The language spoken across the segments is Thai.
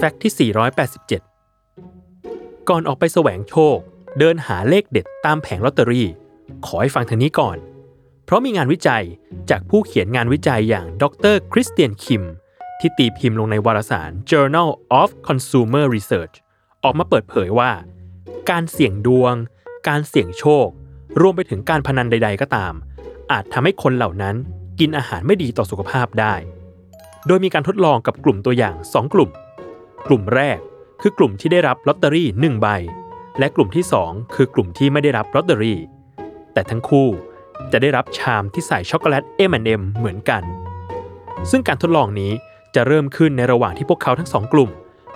แฟกต์ที่ 487 ก่อนออกไปแสวงโชค เดินหาเลขเด็ดตามแผงลอตเตอรี่ ขอให้ฟังทางนี้ก่อน เพราะมีงานวิจัยจากผู้เขียนงานวิจัยอย่างดรคริสเตียนคิม ที่ตีพิมพ์ลงในวารสาร Journal of Consumer Research ออกมาเปิดเผยว่า การเสี่ยงดวง การเสี่ยงโชค รวมไปถึงการพนันใด ๆ ก็ตาม อาจทำให้คนเหล่านั้นกินอาหารไม่ดีต่อสุขภาพได้ โดยมีการทดลองกับกลุ่มตัวอย่าง 2 กลุ่ม กลุ่มแรกคือกลุ่มที่ได้รับลอตเตอรี่ 1 ใบ และกลุ่มที่ 2 คือกลุ่มที่ไม่ได้รับลอตเตอรี่ แต่ทั้งคู่จะได้รับชามที่ใส่ช็อกโกแลต M&M เหมือนกัน ซึ่งการทดลองนี้จะเริ่มขึ้นในระหว่างที่พวกเขาทั้งสองกลุ่ม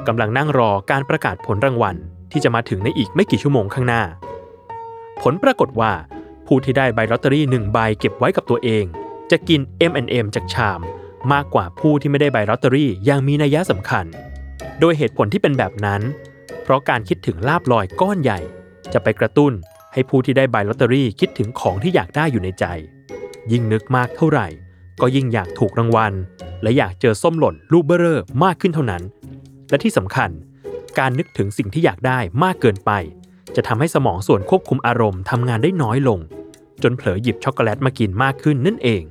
กำลังนั่งรอการประกาศผลรางวัล ที่จะมาถึงในอีกไม่กี่ชั่วโมงข้างหน้า ผลปรากฏว่าผู้ที่ได้ใบลอตเตอรี่หนึ่งใบเก็บไว้กับตัวเอง จะกิน M&M จากชาม มากกว่าผู้ที่ไม่ได้ใบลอตเตอรี่อย่างมีนัยสำคัญ โดยเหตุผลที่เป็นแบบนั้น เพราะการคิดถึงลาบลอยก้อนใหญ่ จะไปกระตุ้นให้ผู้ที่ได้ใบลอตเตอรี่คิดถึงของที่อยากได้อยู่ในใจ ยิ่งนึกมากเท่าไหร่ ก็ยิ่งอยากถูกรางวัล และอยากเจอส้มหล่นลูกเบอร่อมากขึ้นเท่านั้น และที่สำคัญ การนึกถึงสิ่งที่อยากได้มากเกินไป จะทำให้สมองส่วนควบคุมอารมณ์ทำงานได้น้อยลง จนเผลอหยิบช็อกโกแลตมากินมากขึ้นนั่นเอง